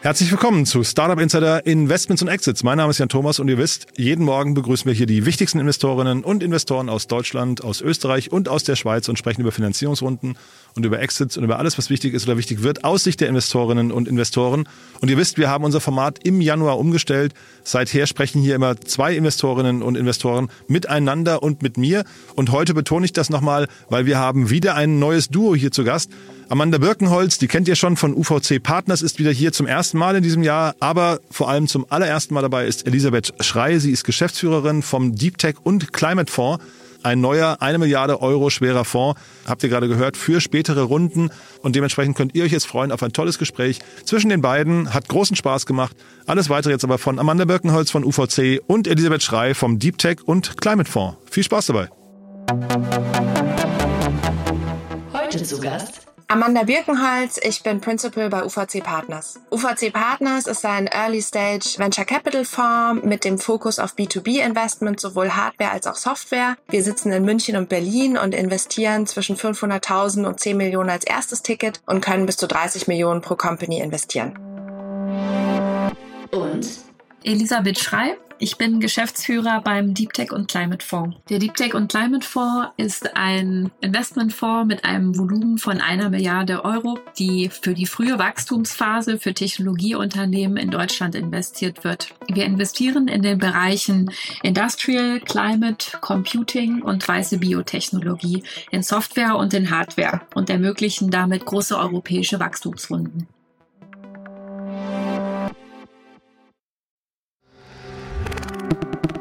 Herzlich willkommen zu Startup Insider Investments und Exits. Mein Name ist Jan Thomas und ihr wisst, jeden Morgen begrüßen wir hier die wichtigsten Investorinnen und Investoren aus Deutschland, aus Österreich und aus der Schweiz und sprechen über Finanzierungsrunden und über Exits und über alles, was wichtig ist oder wichtig wird aus Sicht der Investorinnen und Investoren. Und ihr wisst, wir haben unser Format im Januar umgestellt. Seither sprechen hier immer zwei Investorinnen und Investoren miteinander und mit mir. Und heute betone ich das nochmal, weil wir haben wieder ein neues Duo hier zu Gast. Amanda Birkenholz, die kennt ihr schon von UVC Partners, ist wieder hier zum ersten Mal in diesem Jahr, aber vor allem zum allerersten Mal dabei ist Elisabeth Schrei. Sie ist Geschäftsführerin vom Deep Tech und Climate Fonds. Ein neuer, eine Milliarde Euro schwerer Fonds, habt ihr gerade gehört, für spätere Runden. Und dementsprechend könnt ihr euch jetzt freuen auf ein tolles Gespräch zwischen den beiden. Hat großen Spaß gemacht. Alles weitere jetzt aber von Amanda Birkenholz von UVC und Elisabeth Schrei vom Deep Tech und Climate Fonds. Viel Spaß dabei. Heute zu Gast Amanda Birkenholz, ich bin Principal bei UVC Partners. UVC Partners ist ein Early Stage Venture Capital Fonds mit dem Fokus auf B2B Investment, sowohl Hardware als auch Software. Wir sitzen in München und Berlin und investieren zwischen 500.000 und 10 Millionen als erstes Ticket und können bis zu 30 Millionen pro Company investieren. und Elisabeth Schrei. Ich bin Geschäftsführer beim Deep Tech und Climate Fonds. Der Deep Tech und Climate Fonds ist ein Investmentfonds mit einem Volumen von einer Milliarde Euro, die für die frühe Wachstumsphase für Technologieunternehmen in Deutschland investiert wird. Wir investieren in den Bereichen Industrial, Climate, Computing und weiße Biotechnologie, in Software und in Hardware und ermöglichen damit große europäische Wachstumsrunden.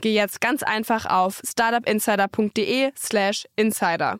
geh jetzt ganz einfach auf startupinsider.de/slash insider.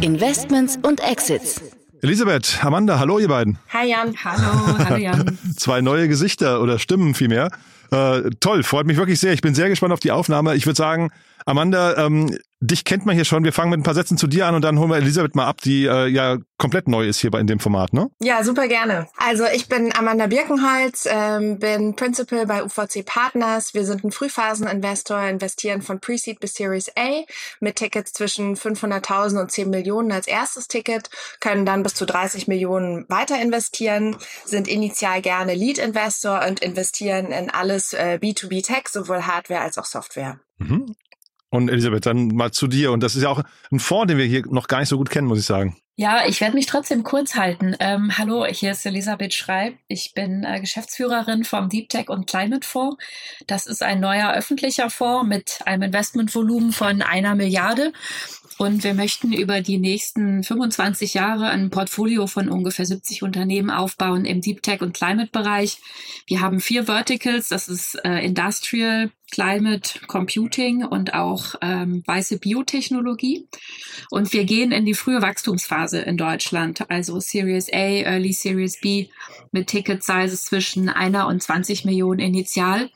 Investments und Exits. Elisabeth, Amanda, hallo ihr beiden. Hi Jan. Hallo, hallo Jan. Zwei neue Gesichter oder Stimmen vielmehr. Äh, toll, freut mich wirklich sehr. Ich bin sehr gespannt auf die Aufnahme. Ich würde sagen, Amanda, ähm, dich kennt man hier schon. Wir fangen mit ein paar Sätzen zu dir an und dann holen wir Elisabeth mal ab, die äh, ja komplett neu ist hier bei in dem Format, ne? Ja, super gerne. Also ich bin Amanda Birkenholz, ähm, bin Principal bei UVC Partners. Wir sind ein Frühphaseninvestor, investieren von Pre-Seed bis Series A mit Tickets zwischen 500.000 und 10 Millionen als erstes Ticket, können dann bis zu 30 Millionen weiter investieren, sind initial gerne Lead-Investor und investieren in alles äh, B2B-Tech, sowohl Hardware als auch Software. Mhm. Und Elisabeth, dann mal zu dir. Und das ist ja auch ein Fonds, den wir hier noch gar nicht so gut kennen, muss ich sagen. Ja, ich werde mich trotzdem kurz halten. Ähm, hallo, hier ist Elisabeth Schrei. Ich bin äh, Geschäftsführerin vom Deep Tech und Climate Fonds. Das ist ein neuer öffentlicher Fonds mit einem Investmentvolumen von einer Milliarde. Und wir möchten über die nächsten 25 Jahre ein Portfolio von ungefähr 70 Unternehmen aufbauen im Deep Tech und Climate Bereich. Wir haben vier Verticals. Das ist äh, Industrial, Climate Computing und auch ähm, weiße Biotechnologie. Und wir gehen in die frühe Wachstumsphase in Deutschland, also Series A, Early Series B mit Ticket Sizes zwischen einer und 20 Millionen initial.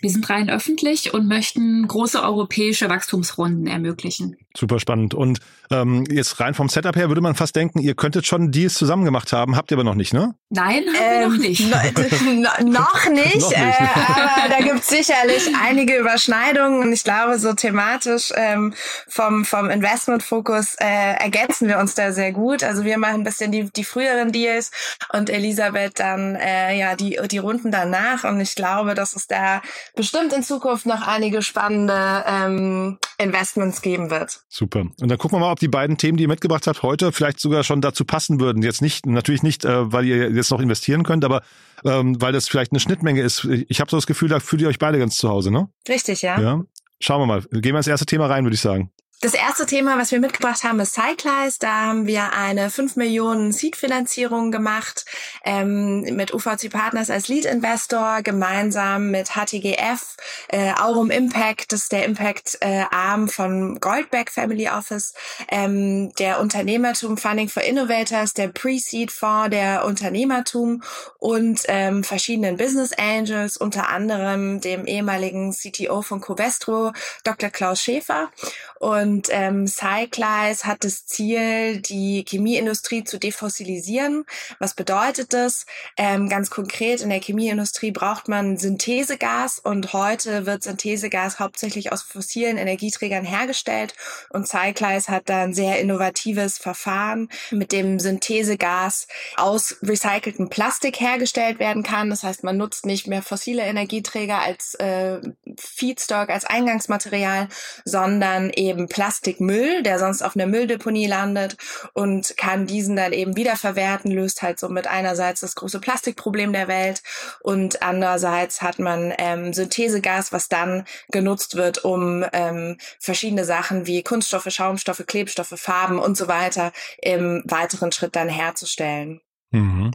Wir sind rein öffentlich und möchten große europäische Wachstumsrunden ermöglichen. Super spannend. Und ähm, jetzt rein vom Setup her würde man fast denken, ihr könntet schon Deals zusammen gemacht haben, habt ihr aber noch nicht, ne? Nein, haben wir noch nicht. no- no- noch nicht, Noch nicht. Äh, aber da gibt es sicherlich einige Überschneidungen und ich glaube, so thematisch ähm, vom, vom Investmentfokus äh, ergänzen wir uns da sehr gut. Also wir machen ein bisschen die, die früheren Deals und Elisabeth dann äh, ja die die Runden danach und ich glaube, dass es da bestimmt in Zukunft noch einige spannende ähm, Investments geben wird. Super. Und dann gucken wir mal, ob die beiden Themen, die ihr mitgebracht habt, heute vielleicht sogar schon dazu passen würden. Jetzt nicht, natürlich nicht, äh, weil ihr jetzt noch investieren könnt, aber ähm, weil das vielleicht eine Schnittmenge ist. Ich habe so das Gefühl, da fühlt ihr euch beide ganz zu Hause, ne? Richtig, ja. Ja. Schauen wir mal. Gehen wir ins erste Thema rein, würde ich sagen. Das erste Thema, was wir mitgebracht haben, ist Cyclize. Da haben wir eine 5 Millionen Seed-Finanzierung gemacht ähm, mit UVC Partners als Lead-Investor, gemeinsam mit HTGF, äh, Aurum Impact, das ist der Impact-Arm äh, von Goldback Family Office, ähm, der Unternehmertum Funding for Innovators, der Pre-Seed-Fonds der Unternehmertum und ähm, verschiedenen Business Angels, unter anderem dem ehemaligen CTO von Covestro, Dr. Klaus Schäfer. Und ähm, Cyclize hat das Ziel, die Chemieindustrie zu defossilisieren. Was bedeutet das? Ähm, ganz konkret, in der Chemieindustrie braucht man Synthesegas und heute wird Synthesegas hauptsächlich aus fossilen Energieträgern hergestellt. Und Cyclize hat da ein sehr innovatives Verfahren, mit dem Synthesegas aus recyceltem Plastik hergestellt werden kann. Das heißt, man nutzt nicht mehr fossile Energieträger als äh, Feedstock, als Eingangsmaterial, sondern eben Plastikmüll, der sonst auf einer Mülldeponie landet und kann diesen dann eben wiederverwerten, löst halt somit einerseits das große Plastikproblem der Welt und andererseits hat man ähm, Synthesegas, was dann genutzt wird, um ähm, verschiedene Sachen wie Kunststoffe, Schaumstoffe, Klebstoffe, Farben und so weiter im weiteren Schritt dann herzustellen. Mhm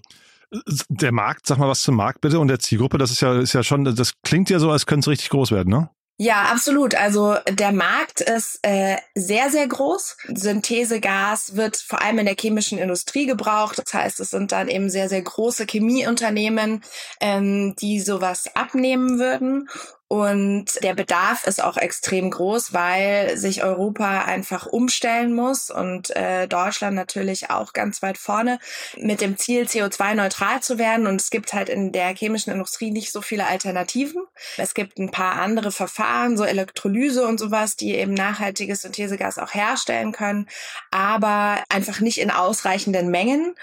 der Markt, sag mal was zum Markt bitte und der Zielgruppe, das ist ja, ist ja schon, das klingt ja so, als könnte es richtig groß werden, ne? Ja, absolut. Also der Markt ist äh, sehr, sehr groß. Synthesegas wird vor allem in der chemischen Industrie gebraucht. Das heißt, es sind dann eben sehr, sehr große Chemieunternehmen, ähm, die sowas abnehmen würden. Und der Bedarf ist auch extrem groß, weil sich Europa einfach umstellen muss und äh, Deutschland natürlich auch ganz weit vorne mit dem Ziel, CO2-neutral zu werden. Und es gibt halt in der chemischen Industrie nicht so viele Alternativen. Es gibt ein paar andere Verfahren, so Elektrolyse und sowas, die eben nachhaltiges Synthesegas auch herstellen können, aber einfach nicht in ausreichenden Mengen.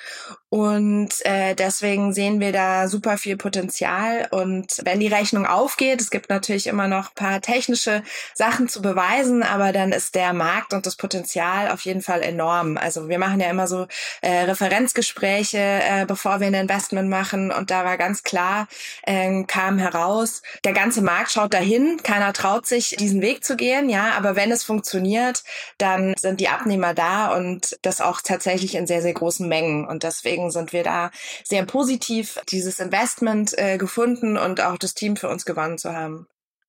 Und äh, deswegen sehen wir da super viel Potenzial. Und wenn die Rechnung aufgeht, es gibt natürlich immer noch paar technische Sachen zu beweisen, aber dann ist der Markt und das Potenzial auf jeden Fall enorm. Also wir machen ja immer so äh, Referenzgespräche, äh, bevor wir ein Investment machen. Und da war ganz klar, äh, kam heraus, der ganze Markt schaut dahin, keiner traut sich, diesen Weg zu gehen, ja, aber wenn es funktioniert, dann sind die Abnehmer da und das auch tatsächlich in sehr, sehr großen Mengen. Und deswegen deswegen sind wir da sehr positiv, dieses Investment äh, gefunden und auch das Team für uns gewonnen zu haben.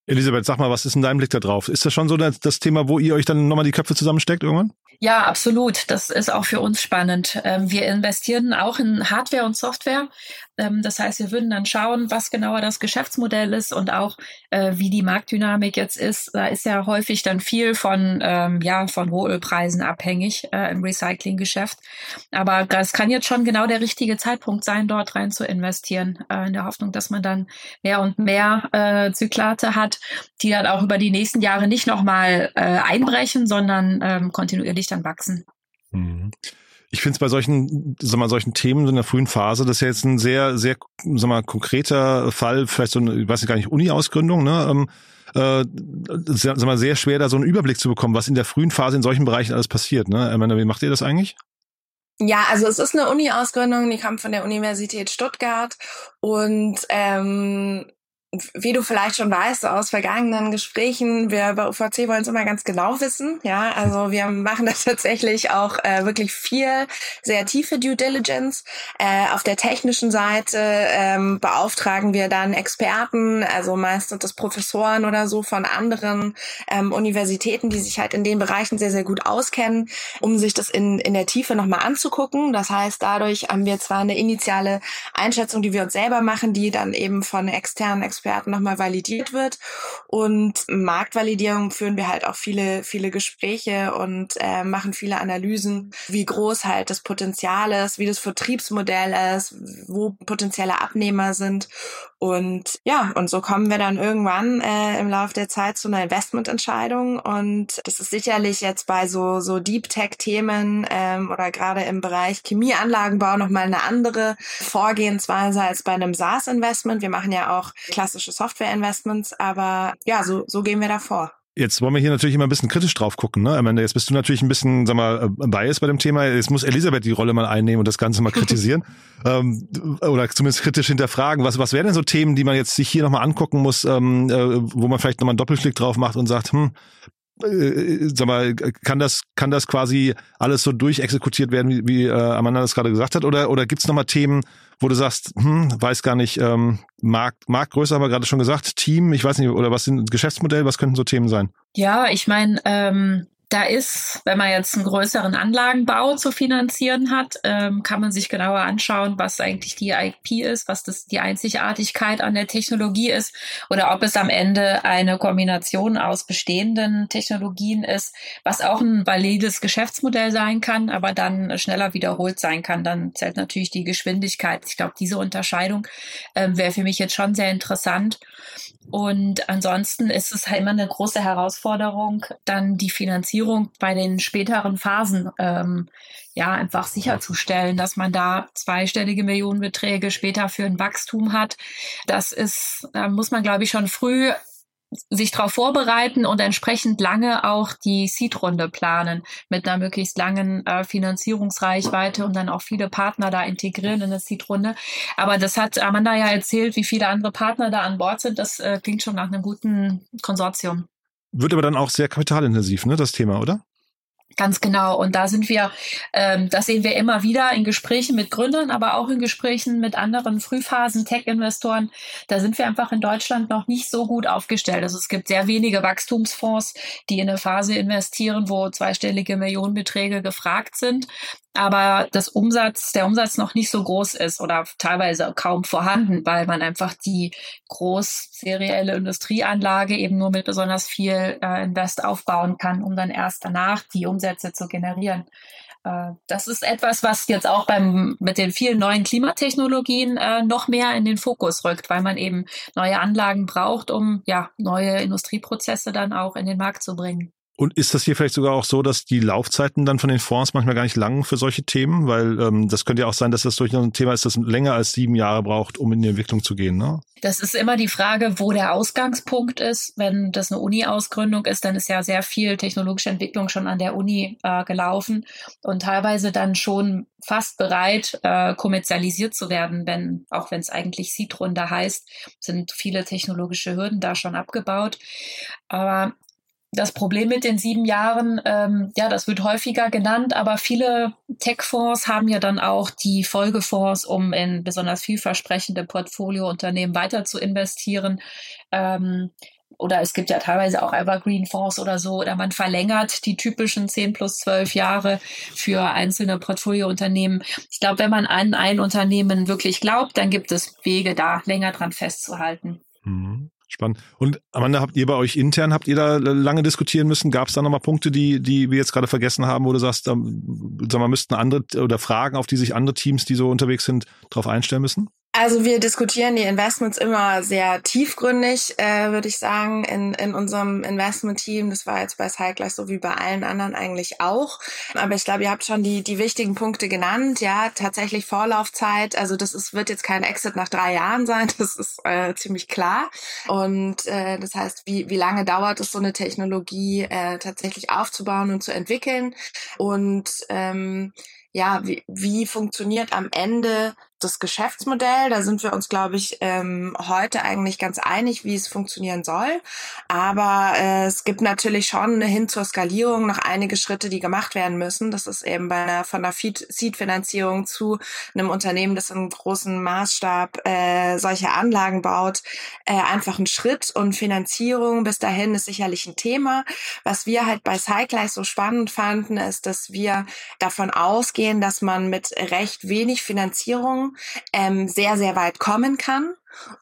Elisabeth, sag mal, was ist in deinem Blick da drauf? Ist das schon so das, Thema, wo ihr euch dann nochmal die Köpfe zusammensteckt irgendwann? Ja, absolut. Das ist auch für uns spannend. Ähm, wir investieren auch in Hardware und Software. Ähm, das heißt, wir würden dann schauen, was genauer das Geschäftsmodell ist und auch äh, wie die Marktdynamik jetzt ist. Da ist ja häufig dann viel von ähm, ja von Rohölpreisen abhängig äh, im Recyclinggeschäft. Aber das kann jetzt schon genau der richtige Zeitpunkt sein, dort rein zu investieren, äh, in der Hoffnung, dass man dann mehr und mehr Zyklate hat, die dann auch über die nächsten Jahre nicht nochmal einbrechen, sondern kontinuierlich dann wachsen. Mhm. Ich finde es bei solchen, sag mal, solchen Themen in der frühen Phase, das ist ja jetzt ein sehr, sehr, sag mal, konkreter Fall, vielleicht so eine, ich weiß gar nicht, Uni-Ausgründung, ne? Ähm, äh, sag mal, sehr schwer, da so einen Überblick zu bekommen, was in der frühen Phase in solchen Bereichen alles passiert. Ne? Amanda, wie macht ihr das eigentlich? Ja, also es ist eine Uni-Ausgründung, die kam von der Universität Stuttgart und ähm, wie du vielleicht schon weißt aus vergangenen Gesprächen, wir bei UVC wollen es immer ganz genau wissen. Ja, also wir machen da tatsächlich auch äh, wirklich viel, sehr tiefe Due Diligence. Äh, auf der technischen Seite ähm, beauftragen wir dann Experten, also meistens das Professoren oder so von anderen ähm, Universitäten, die sich halt in den Bereichen sehr, sehr gut auskennen, um sich das in, in der Tiefe nochmal anzugucken. Das heißt, dadurch haben wir zwar eine initiale Einschätzung, die wir uns selber machen, die dann eben von externen Experten Experten nochmal validiert wird. Und Marktvalidierung führen wir halt auch viele, viele Gespräche und äh, machen viele Analysen, wie groß halt das Potenzial ist, wie das Vertriebsmodell ist, wo potenzielle Abnehmer sind. Und ja, und so kommen wir dann irgendwann äh, im Laufe der Zeit zu einer Investmententscheidung. Und das ist sicherlich jetzt bei so, so Deep Tech-Themen ähm, oder gerade im Bereich Chemieanlagenbau nochmal eine andere Vorgehensweise als bei einem SaaS-Investment. Wir machen ja auch klassische Software-Investments, aber ja, so, so gehen wir da vor. Jetzt wollen wir hier natürlich immer ein bisschen kritisch drauf gucken. Ne? Amanda, jetzt bist du natürlich ein bisschen, sag mal, äh, biased bei dem Thema. Jetzt muss Elisabeth die Rolle mal einnehmen und das Ganze mal kritisieren. ähm, oder zumindest kritisch hinterfragen. Was, was wären denn so Themen, die man jetzt sich hier nochmal angucken muss, ähm, äh, wo man vielleicht nochmal einen Doppelklick drauf macht und sagt, hm, äh, sag mal, kann das, kann das quasi alles so durchexekutiert werden, wie, wie äh, Amanda das gerade gesagt hat? Oder, oder gibt es nochmal Themen, wo du sagst, hm, weiß gar nicht, ähm, Markt, Marktgröße haben wir gerade schon gesagt, Team, ich weiß nicht, oder was sind Geschäftsmodell, was könnten so Themen sein? Ja, ich meine, ähm, da ist, wenn man jetzt einen größeren Anlagenbau zu finanzieren hat, ähm, kann man sich genauer anschauen, was eigentlich die IP ist, was das die Einzigartigkeit an der Technologie ist oder ob es am Ende eine Kombination aus bestehenden Technologien ist, was auch ein valides Geschäftsmodell sein kann, aber dann schneller wiederholt sein kann. Dann zählt natürlich die Geschwindigkeit. Ich glaube, diese Unterscheidung ähm, wäre für mich jetzt schon sehr interessant. Und ansonsten ist es halt immer eine große Herausforderung, dann die Finanzierung bei den späteren Phasen ähm, ja einfach sicherzustellen, dass man da zweistellige Millionenbeträge später für ein Wachstum hat. Das ist, da muss man, glaube ich, schon früh sich darauf vorbereiten und entsprechend lange auch die Seed-Runde planen mit einer möglichst langen äh, Finanzierungsreichweite und dann auch viele Partner da integrieren in der Seed-Runde. Aber das hat Amanda ja erzählt, wie viele andere Partner da an Bord sind. Das äh, klingt schon nach einem guten Konsortium. Wird aber dann auch sehr kapitalintensiv, ne, das Thema, oder? Ganz genau. Und da sind wir, ähm, das sehen wir immer wieder in Gesprächen mit Gründern, aber auch in Gesprächen mit anderen Frühphasen, Tech-Investoren. Da sind wir einfach in Deutschland noch nicht so gut aufgestellt. Also es gibt sehr wenige Wachstumsfonds, die in eine Phase investieren, wo zweistellige Millionenbeträge gefragt sind aber das Umsatz, der Umsatz noch nicht so groß ist oder teilweise kaum vorhanden, weil man einfach die groß serielle Industrieanlage eben nur mit besonders viel äh, Invest aufbauen kann, um dann erst danach die Umsätze zu generieren. Äh, das ist etwas, was jetzt auch beim, mit den vielen neuen Klimatechnologien äh, noch mehr in den Fokus rückt, weil man eben neue Anlagen braucht, um ja neue Industrieprozesse dann auch in den Markt zu bringen. Und ist das hier vielleicht sogar auch so, dass die Laufzeiten dann von den Fonds manchmal gar nicht lang für solche Themen? Weil ähm, das könnte ja auch sein, dass das durchaus ein Thema ist, das länger als sieben Jahre braucht, um in die Entwicklung zu gehen. Ne? Das ist immer die Frage, wo der Ausgangspunkt ist. Wenn das eine Uni-Ausgründung ist, dann ist ja sehr viel technologische Entwicklung schon an der Uni äh, gelaufen und teilweise dann schon fast bereit, äh, kommerzialisiert zu werden, wenn, auch wenn es eigentlich Seed-Runde heißt, sind viele technologische Hürden da schon abgebaut. Aber das Problem mit den sieben Jahren, ähm, ja, das wird häufiger genannt, aber viele Tech-Fonds haben ja dann auch die Folgefonds, um in besonders vielversprechende Portfoliounternehmen weiter zu investieren. Ähm, oder es gibt ja teilweise auch Evergreen-Fonds oder so, oder man verlängert die typischen 10 plus 12 Jahre für einzelne Portfoliounternehmen. Ich glaube, wenn man an ein Unternehmen wirklich glaubt, dann gibt es Wege, da länger dran festzuhalten. Mhm. Spannend. Und Amanda, habt ihr bei euch intern, habt ihr da lange diskutieren müssen? Gab es da nochmal Punkte, die, die wir jetzt gerade vergessen haben, wo du sagst, da, sag mal, müssten andere oder Fragen, auf die sich andere Teams, die so unterwegs sind, darauf einstellen müssen? Also wir diskutieren die Investments immer sehr tiefgründig, äh, würde ich sagen, in, in unserem Investment-Team. Das war jetzt bei Cyclize so wie bei allen anderen eigentlich auch. Aber ich glaube, ihr habt schon die, die wichtigen Punkte genannt. Ja, tatsächlich Vorlaufzeit. Also das ist, wird jetzt kein Exit nach drei Jahren sein. Das ist äh, ziemlich klar. Und äh, das heißt, wie, wie lange dauert es, so eine Technologie äh, tatsächlich aufzubauen und zu entwickeln? Und ähm, ja, wie, wie funktioniert am Ende das Geschäftsmodell, da sind wir uns, glaube ich, ähm, heute eigentlich ganz einig, wie es funktionieren soll. Aber äh, es gibt natürlich schon hin zur Skalierung noch einige Schritte, die gemacht werden müssen. Das ist eben bei einer von der Seed-Finanzierung zu einem Unternehmen, das im großen Maßstab äh, solche Anlagen baut, äh, einfach ein Schritt. Und Finanzierung bis dahin ist sicherlich ein Thema. Was wir halt bei Cyclize so spannend fanden, ist, dass wir davon ausgehen, dass man mit recht wenig Finanzierung ähm, sehr, sehr weit kommen kann.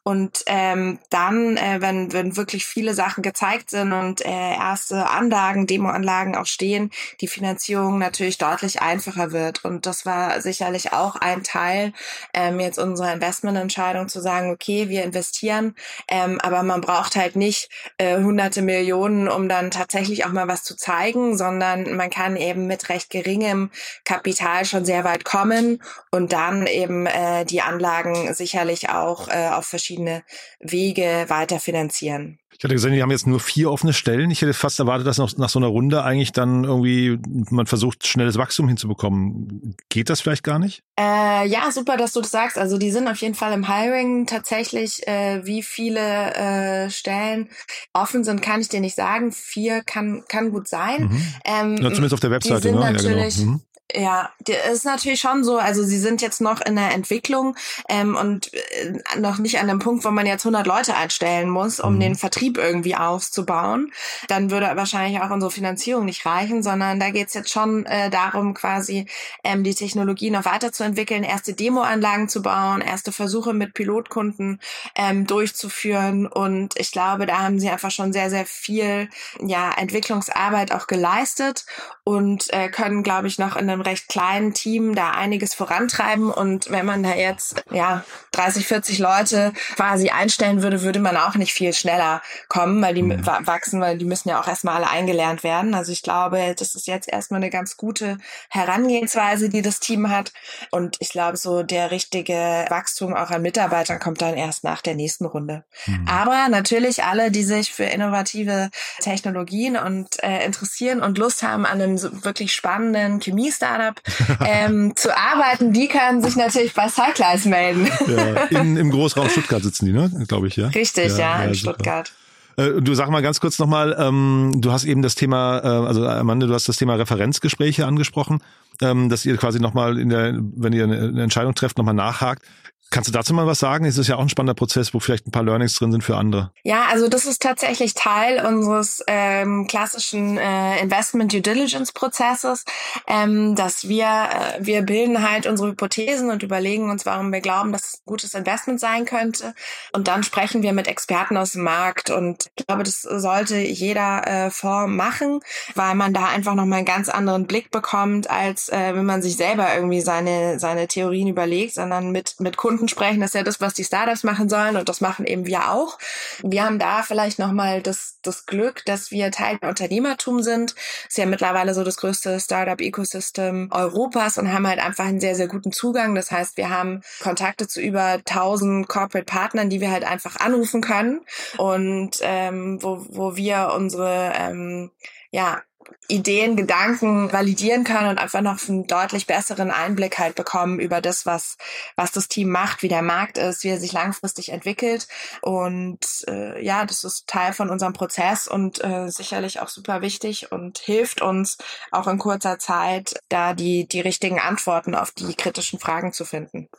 Und ähm, dann, äh, wenn, wenn wirklich viele Sachen gezeigt sind und äh, erste Anlagen, Demoanlagen auch stehen, die Finanzierung natürlich deutlich einfacher wird. Und das war sicherlich auch ein Teil ähm, jetzt unserer Investmententscheidung zu sagen, okay, wir investieren, ähm, aber man braucht halt nicht äh, hunderte Millionen, um dann tatsächlich auch mal was zu zeigen, sondern man kann eben mit recht geringem Kapital schon sehr weit kommen und dann eben äh, die Anlagen sicherlich auch äh, auf verschiedene Wege weiter finanzieren. Ich hatte gesehen, die haben jetzt nur vier offene Stellen. Ich hätte fast erwartet, dass noch nach so einer Runde eigentlich dann irgendwie man versucht, schnelles Wachstum hinzubekommen. Geht das vielleicht gar nicht? Äh, ja, super, dass du das sagst. Also die sind auf jeden Fall im Hiring tatsächlich. Äh, wie viele äh, Stellen offen sind, kann ich dir nicht sagen. Vier kann kann gut sein. Mhm. Ähm, zumindest auf der Webseite. ne? Natürlich, ja, genau. mhm. Ja, ist natürlich schon so. Also sie sind jetzt noch in der Entwicklung ähm, und äh, noch nicht an dem Punkt, wo man jetzt 100 Leute einstellen muss, um mhm. den Vertrieb irgendwie aufzubauen. Dann würde wahrscheinlich auch unsere Finanzierung nicht reichen, sondern da geht's jetzt schon äh, darum, quasi ähm, die Technologie noch weiterzuentwickeln, erste Demoanlagen zu bauen, erste Versuche mit Pilotkunden ähm, durchzuführen. Und ich glaube, da haben sie einfach schon sehr, sehr viel ja, Entwicklungsarbeit auch geleistet und äh, können, glaube ich, noch in einem recht kleinen Team da einiges vorantreiben. Und wenn man da jetzt ja 30, 40 Leute quasi einstellen würde, würde man auch nicht viel schneller kommen, weil die mhm. wachsen, weil die müssen ja auch erstmal alle eingelernt werden. Also ich glaube, das ist jetzt erstmal eine ganz gute Herangehensweise, die das Team hat. Und ich glaube, so der richtige Wachstum auch an Mitarbeitern kommt dann erst nach der nächsten Runde. Mhm. Aber natürlich alle, die sich für innovative Technologien und äh, interessieren und Lust haben an einem wirklich spannenden Chemie-Start Startup ähm, zu arbeiten, die können sich natürlich bei Cyclize melden. ja, in, Im Großraum Stuttgart sitzen die, ne? Glaube ich, ja. Richtig, ja, ja in. Stuttgart. Äh, du sag mal ganz kurz nochmal, ähm, du hast eben das Thema, äh, also Amanda, du hast das Thema Referenzgespräche angesprochen, ähm, dass ihr quasi nochmal in der, wenn ihr eine Entscheidung trefft, nochmal nachhakt. Kannst du dazu mal was sagen? Es ist ja auch ein spannender Prozess, wo vielleicht ein paar Learnings drin sind für andere. Ja, also das ist tatsächlich Teil unseres ähm, klassischen äh, Investment Due Diligence Prozesses, ähm, dass wir äh, wir bilden halt unsere Hypothesen und überlegen uns, warum wir glauben, dass es ein gutes Investment sein könnte. Und dann sprechen wir mit Experten aus dem Markt. Und ich glaube, das sollte jeder äh, Fonds machen, weil man da einfach nochmal einen ganz anderen Blick bekommt, als äh, wenn man sich selber irgendwie seine seine Theorien überlegt, sondern mit mit Kunden Kunden sprechen, das ist ja das, was die Startups machen sollen und das machen eben wir auch. Wir haben da vielleicht nochmal das, das Glück, dass wir Teil der Unternehmertum sind. Das ist ja mittlerweile so das größte Startup-Ecosystem Europas und haben halt einfach einen sehr, sehr guten Zugang. Das heißt, wir haben Kontakte zu über 1000 Corporate Partnern, die wir halt einfach anrufen können und ähm, wo, wo wir unsere ähm, ja, Ideen, Gedanken validieren können und einfach noch einen deutlich besseren Einblick halt bekommen über das, was, was das Team macht, wie der Markt ist, wie er sich langfristig entwickelt. Und äh, ja, das ist Teil von unserem Prozess und äh, sicherlich auch super wichtig und hilft uns auch in kurzer Zeit, da die, die richtigen Antworten auf die kritischen Fragen zu finden.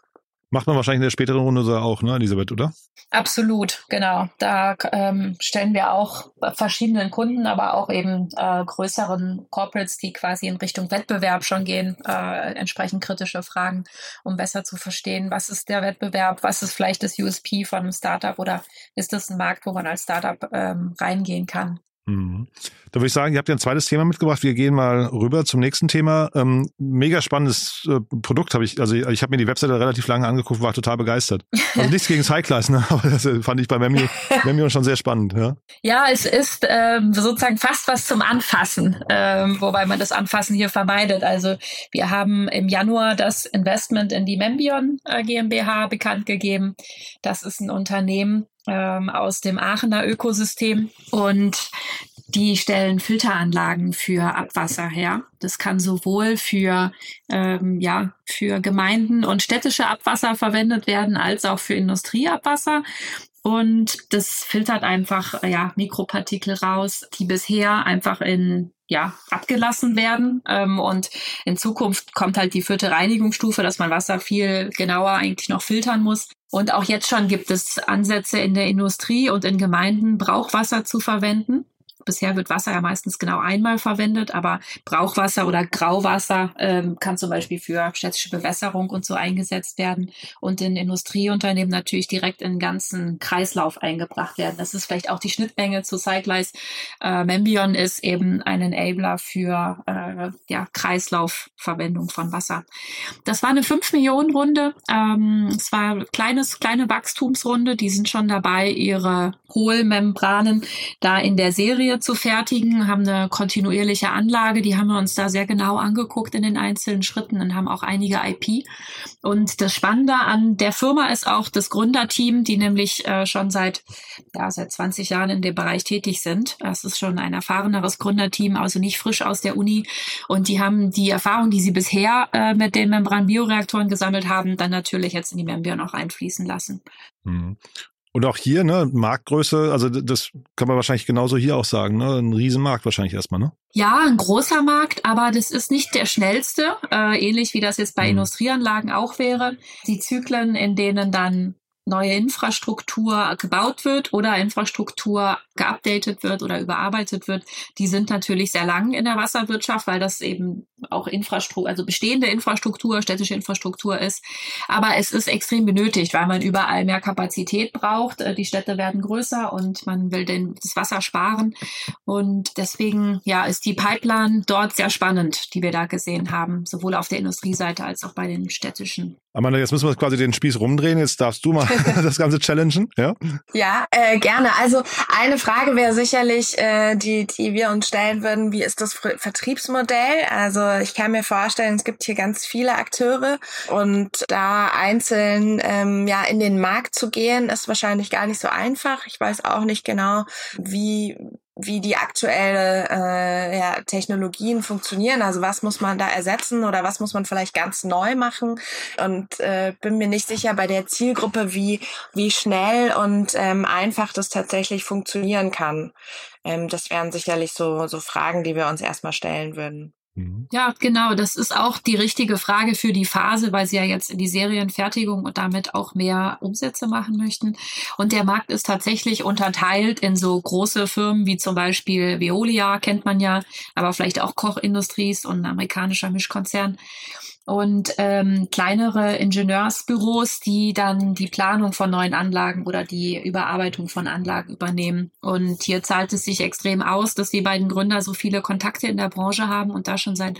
Macht man wahrscheinlich in der späteren Runde so auch, ne, Elisabeth, oder? Absolut, genau. Da ähm, stellen wir auch verschiedenen Kunden, aber auch eben äh, größeren Corporates, die quasi in Richtung Wettbewerb schon gehen, äh, entsprechend kritische Fragen, um besser zu verstehen, was ist der Wettbewerb, was ist vielleicht das USP von einem Startup oder ist das ein Markt, wo man als Startup ähm, reingehen kann. Mhm. Da würde ich sagen, ihr habt ja ein zweites Thema mitgebracht. Wir gehen mal rüber zum nächsten Thema. Ähm, mega spannendes äh, Produkt habe ich, also ich habe mir die Webseite relativ lange angeguckt, war total begeistert. Also nichts gegen Cyclize, ne? aber das fand ich bei Memio, Memio schon sehr spannend. Ja, ja es ist ähm, sozusagen fast was zum Anfassen, ähm, wobei man das Anfassen hier vermeidet. Also wir haben im Januar das Investment in die Membion äh, GmbH bekannt gegeben. Das ist ein Unternehmen, ähm, aus dem Aachener Ökosystem und die stellen Filteranlagen für Abwasser her. Das kann sowohl für ähm, ja für Gemeinden und städtische Abwasser verwendet werden als auch für Industrieabwasser. Und das filtert einfach ja Mikropartikel raus, die bisher einfach in ja, abgelassen werden. Ähm, und in Zukunft kommt halt die vierte Reinigungsstufe, dass man Wasser viel genauer eigentlich noch filtern muss. Und auch jetzt schon gibt es Ansätze in der Industrie und in Gemeinden, Brauchwasser zu verwenden bisher wird Wasser ja meistens genau einmal verwendet, aber Brauchwasser oder Grauwasser ähm, kann zum Beispiel für städtische Bewässerung und so eingesetzt werden und in Industrieunternehmen natürlich direkt in den ganzen Kreislauf eingebracht werden. Das ist vielleicht auch die Schnittmenge zu Cyclize. Äh, Membion ist eben ein Enabler für äh, ja, Kreislaufverwendung von Wasser. Das war eine 5 Millionen Runde. Ähm, es war kleines, kleine Wachstumsrunde. Die sind schon dabei, ihre Hohlmembranen da in der Serie zu fertigen, haben eine kontinuierliche Anlage. Die haben wir uns da sehr genau angeguckt in den einzelnen Schritten und haben auch einige IP. Und das Spannende an der Firma ist auch das Gründerteam, die nämlich äh, schon seit, ja, seit 20 Jahren in dem Bereich tätig sind. Das ist schon ein erfahreneres Gründerteam, also nicht frisch aus der Uni. Und die haben die Erfahrung, die sie bisher äh, mit den Membran-Bioreaktoren gesammelt haben, dann natürlich jetzt in die Membion auch einfließen lassen. Und auch hier, ne, Marktgröße, also das kann man wahrscheinlich genauso hier auch sagen, ne? Ein Riesenmarkt wahrscheinlich erstmal, ne? Ja, ein großer Markt, aber das ist nicht der schnellste, äh, ähnlich wie das jetzt bei mhm. Industrieanlagen auch wäre. Die Zyklen, in denen dann neue Infrastruktur gebaut wird oder Infrastruktur geupdatet wird oder überarbeitet wird, die sind natürlich sehr lang in der Wasserwirtschaft, weil das eben auch Infrastruktur, also bestehende Infrastruktur, städtische Infrastruktur ist. Aber es ist extrem benötigt, weil man überall mehr Kapazität braucht. Äh, die Städte werden größer und man will den, das Wasser sparen. Und deswegen, ja, ist die Pipeline dort sehr spannend, die wir da gesehen haben, sowohl auf der Industrieseite als auch bei den städtischen. Amanda, jetzt müssen wir quasi den Spieß rumdrehen. Jetzt darfst du mal das Ganze challengen, ja? Ja, äh, gerne. Also eine Frage wäre sicherlich, äh, die, die wir uns stellen würden, wie ist das Vertriebsmodell? Also ich kann mir vorstellen, es gibt hier ganz viele Akteure und da einzeln ähm, ja in den Markt zu gehen, ist wahrscheinlich gar nicht so einfach. Ich weiß auch nicht genau, wie wie die aktuelle äh, ja, Technologien funktionieren. Also was muss man da ersetzen oder was muss man vielleicht ganz neu machen? Und äh, bin mir nicht sicher bei der Zielgruppe, wie wie schnell und ähm, einfach das tatsächlich funktionieren kann. Ähm, das wären sicherlich so so Fragen, die wir uns erstmal stellen würden. Mhm. Ja, genau. Das ist auch die richtige Frage für die Phase, weil sie ja jetzt in die Serienfertigung und damit auch mehr Umsätze machen möchten. Und der Markt ist tatsächlich unterteilt in so große Firmen wie zum Beispiel Veolia, kennt man ja, aber vielleicht auch Koch Industries und ein amerikanischer Mischkonzern und ähm, kleinere Ingenieursbüros, die dann die Planung von neuen Anlagen oder die Überarbeitung von Anlagen übernehmen. Und hier zahlt es sich extrem aus, dass die beiden Gründer so viele Kontakte in der Branche haben und da schon seit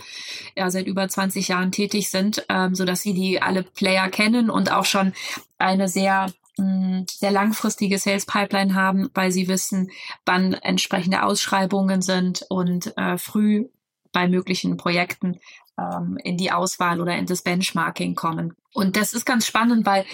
ja seit über 20 Jahren tätig sind, ähm, so dass sie die alle Player kennen und auch schon eine sehr mm, sehr langfristige Sales Pipeline haben, weil sie wissen, wann entsprechende Ausschreibungen sind und äh, früh bei möglichen Projekten ähm, in die Auswahl oder in das Benchmarking kommen. Und das ist ganz spannend, weil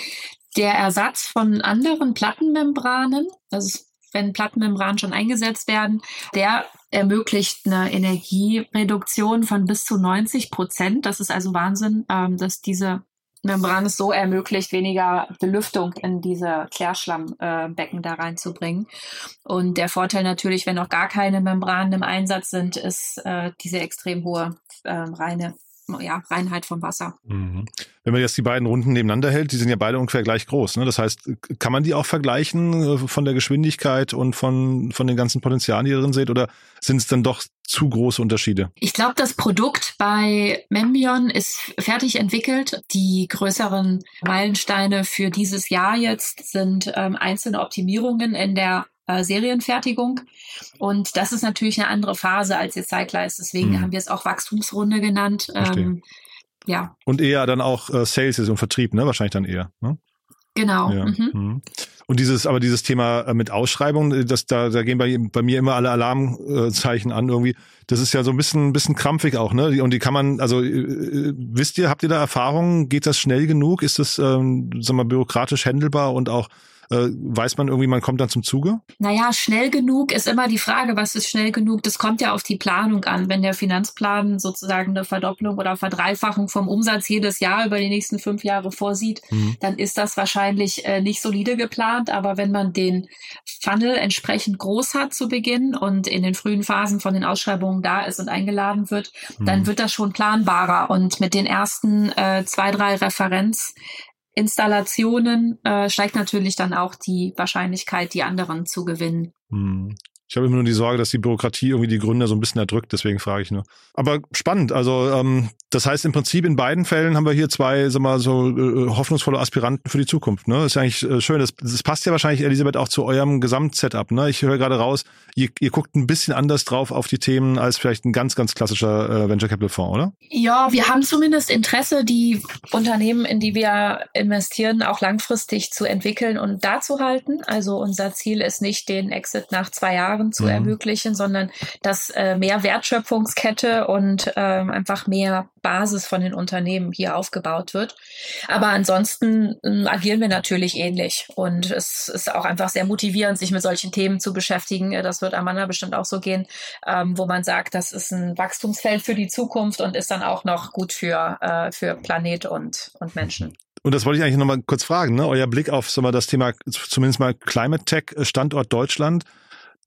der Ersatz von anderen Plattenmembranen, also wenn Plattenmembranen schon eingesetzt werden, der ermöglicht eine Energiereduktion von bis zu 90 Prozent. Das ist also Wahnsinn, ähm, dass diese Membran es so ermöglicht, weniger Belüftung in diese Klärschlammbecken da reinzubringen. Und der Vorteil natürlich, wenn noch gar keine Membranen im Einsatz sind, ist äh, diese extrem hohe äh, reine ja, Reinheit vom Wasser. Mhm. Wenn man jetzt die beiden Runden nebeneinander hält, die sind ja beide ungefähr gleich groß. Ne? Das heißt, kann man die auch vergleichen äh, von der Geschwindigkeit und von, von den ganzen Potenzialen, die ihr drin seht? Oder sind es dann doch zu große Unterschiede? Ich glaube, das Produkt bei Membion ist fertig entwickelt. Die größeren Meilensteine für dieses Jahr jetzt sind ähm, einzelne Optimierungen in der äh, Serienfertigung. Und das ist natürlich eine andere Phase als jetzt Cyclize. Deswegen mhm. haben wir es auch Wachstumsrunde genannt. Ähm, ja. Und eher dann auch äh, Sales und Vertrieb, ne? Wahrscheinlich dann eher. Ne? Genau. Ja. Mhm. mhm. Und dieses, aber dieses Thema äh, mit Ausschreibung, äh, das, da, da gehen bei, bei mir immer alle Alarmzeichen an irgendwie. Das ist ja so ein bisschen, ein bisschen krampfig auch, ne? Und die kann man, also äh, wisst ihr, habt ihr da Erfahrungen? Geht das schnell genug? Ist das, ähm, sag mal, bürokratisch handelbar und auch äh, weiß man irgendwie, man kommt dann zum Zuge? Naja, schnell genug ist immer die Frage, was ist schnell genug? Das kommt ja auf die Planung an. Wenn der Finanzplan sozusagen eine Verdopplung oder Verdreifachung vom Umsatz jedes Jahr über die nächsten fünf Jahre vorsieht, mhm. dann ist das wahrscheinlich äh, nicht solide geplant. Aber wenn man den Funnel entsprechend groß hat zu Beginn und in den frühen Phasen von den Ausschreibungen da ist und eingeladen wird, mhm. dann wird das schon planbarer. Und mit den ersten äh, zwei, drei Referenz Installationen äh, steigt natürlich dann auch die Wahrscheinlichkeit, die anderen zu gewinnen. Hm. Ich habe immer nur die Sorge, dass die Bürokratie irgendwie die Gründer so ein bisschen erdrückt, deswegen frage ich nur. Aber spannend, also ähm, das heißt im Prinzip in beiden Fällen haben wir hier zwei, sag mal, so äh, hoffnungsvolle Aspiranten für die Zukunft. Ne? Das ist eigentlich äh, schön. Das, das passt ja wahrscheinlich, Elisabeth, auch zu eurem Gesamtsetup. Ne? Ich höre gerade raus, ihr, ihr guckt ein bisschen anders drauf auf die Themen als vielleicht ein ganz, ganz klassischer äh, Venture Capital Fonds, oder? Ja, wir haben zumindest Interesse, die Unternehmen, in die wir investieren, auch langfristig zu entwickeln und da zu halten. Also unser Ziel ist nicht, den Exit nach zwei Jahren Jahren zu mhm. ermöglichen, sondern dass äh, mehr Wertschöpfungskette und ähm, einfach mehr Basis von den Unternehmen hier aufgebaut wird. Aber ansonsten äh, agieren wir natürlich ähnlich und es ist auch einfach sehr motivierend, sich mit solchen Themen zu beschäftigen. Das wird Amanda bestimmt auch so gehen, ähm, wo man sagt, das ist ein Wachstumsfeld für die Zukunft und ist dann auch noch gut für, äh, für Planet und, und Menschen. Und das wollte ich eigentlich nochmal kurz fragen, ne? euer Blick auf wir, das Thema zumindest mal Climate Tech äh, Standort Deutschland.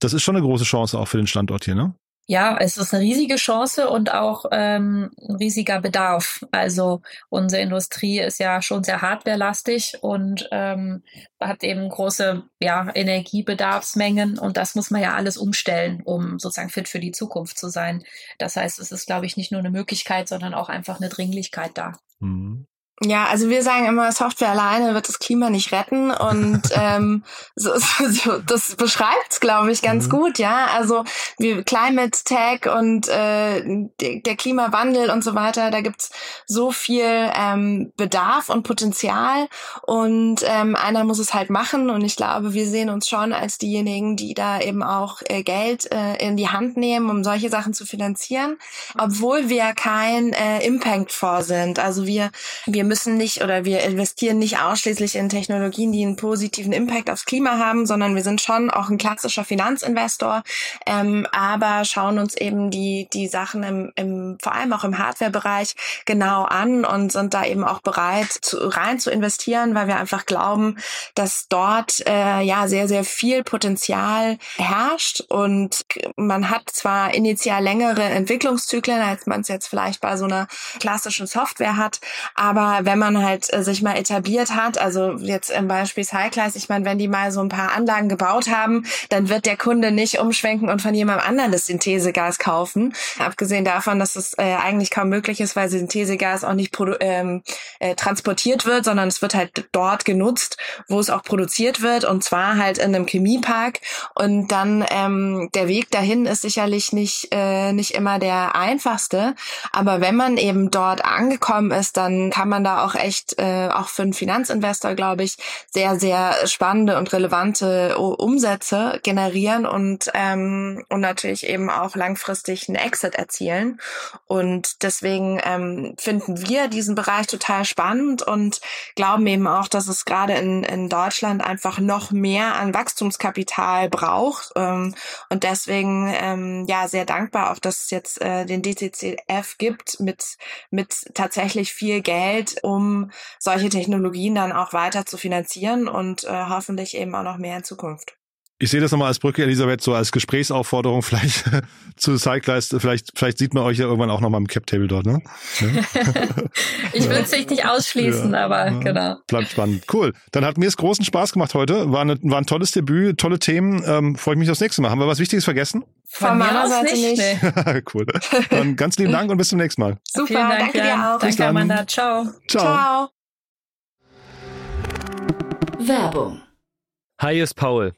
Das ist schon eine große Chance auch für den Standort hier, ne? Ja, es ist eine riesige Chance und auch ähm, ein riesiger Bedarf. Also unsere Industrie ist ja schon sehr hardwarelastig und ähm, hat eben große ja, Energiebedarfsmengen und das muss man ja alles umstellen, um sozusagen fit für die Zukunft zu sein. Das heißt, es ist, glaube ich, nicht nur eine Möglichkeit, sondern auch einfach eine Dringlichkeit da. Mhm. Ja, also wir sagen immer, Software alleine wird das Klima nicht retten und ähm, so, so, das beschreibt's, glaube ich, ganz mhm. gut, ja. Also wie Climate Tech und äh, der Klimawandel und so weiter, da gibt's so viel ähm, Bedarf und Potenzial und ähm, einer muss es halt machen und ich glaube, wir sehen uns schon als diejenigen, die da eben auch äh, Geld äh, in die Hand nehmen, um solche Sachen zu finanzieren, obwohl wir kein äh, Impact-Fonds sind. Also wir wir müssen nicht oder wir investieren nicht ausschließlich in Technologien, die einen positiven Impact aufs Klima haben, sondern wir sind schon auch ein klassischer Finanzinvestor, ähm, aber schauen uns eben die, die Sachen im, im, vor allem auch im Hardware-Bereich genau an und sind da eben auch bereit, zu, rein zu investieren, weil wir einfach glauben, dass dort äh, ja sehr, sehr viel Potenzial herrscht und man hat zwar initial längere Entwicklungszyklen, als man es jetzt vielleicht bei so einer klassischen Software hat, aber wenn man halt äh, sich mal etabliert hat, also jetzt im Beispiel Cyclize, ich meine, wenn die mal so ein paar Anlagen gebaut haben, dann wird der Kunde nicht umschwenken und von jemandem anderen das Synthesegas kaufen. Abgesehen davon, dass es äh, eigentlich kaum möglich ist, weil Synthesegas auch nicht ähm, äh, transportiert wird, sondern es wird halt dort genutzt, wo es auch produziert wird und zwar halt in einem Chemiepark. Und dann ähm, der Weg dahin ist sicherlich nicht, äh, nicht immer der einfachste. Aber wenn man eben dort angekommen ist, dann kann man da auch echt, äh, auch für einen Finanzinvestor, glaube ich, sehr, sehr spannende und relevante Umsätze generieren und, ähm, und natürlich eben auch langfristig einen Exit erzielen. Und deswegen ähm, finden wir diesen Bereich total spannend und glauben eben auch, dass es gerade in, in Deutschland einfach noch mehr an Wachstumskapital braucht. Ähm, und deswegen ähm, ja sehr dankbar auch, dass es jetzt äh, den DCCF gibt mit, mit tatsächlich viel Geld, um solche Technologien dann auch weiter zu finanzieren und äh, hoffentlich eben auch noch mehr in Zukunft. Ich sehe das nochmal als Brücke, Elisabeth, so als Gesprächsaufforderung vielleicht zu Cyclist. Vielleicht, vielleicht sieht man euch ja irgendwann auch nochmal im Cap-Table dort, ne? ich will es nicht ausschließen, ja, aber ja. genau. Bleibt spannend. Cool. Dann hat mir es großen Spaß gemacht heute. War, eine, war ein tolles Debüt, tolle Themen. Ähm, Freue ich mich aufs nächste Mal. Haben wir was Wichtiges vergessen? Von, Von meiner Seite nicht. nicht. cool. Dann ganz lieben Dank und bis zum nächsten Mal. Super, Dank, danke dir auch. Danke, Amanda. Ciao. Ciao. Ciao. Werbung. Hi, ist Paul.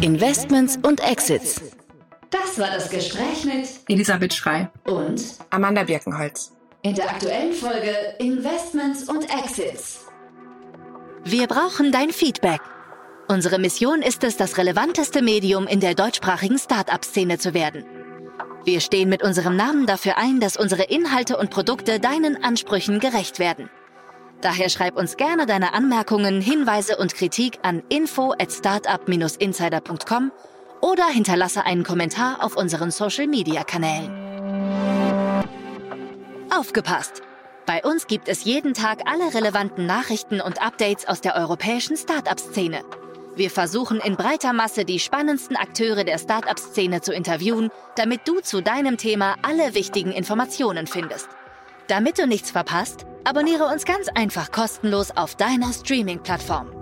Investments und Exits. Das war das Gespräch mit Elisabeth Schrei und Amanda Birkenholz. In der aktuellen Folge Investments und Exits. Wir brauchen dein Feedback. Unsere Mission ist es, das relevanteste Medium in der deutschsprachigen Start-up-Szene zu werden. Wir stehen mit unserem Namen dafür ein, dass unsere Inhalte und Produkte deinen Ansprüchen gerecht werden. Daher schreib uns gerne deine Anmerkungen, Hinweise und Kritik an info at startup-insider.com oder hinterlasse einen Kommentar auf unseren Social-Media-Kanälen. Aufgepasst! Bei uns gibt es jeden Tag alle relevanten Nachrichten und Updates aus der europäischen Startup-Szene. Wir versuchen in breiter Masse die spannendsten Akteure der Startup-Szene zu interviewen, damit du zu deinem Thema alle wichtigen Informationen findest. Damit du nichts verpasst, abonniere uns ganz einfach kostenlos auf deiner Streaming-Plattform.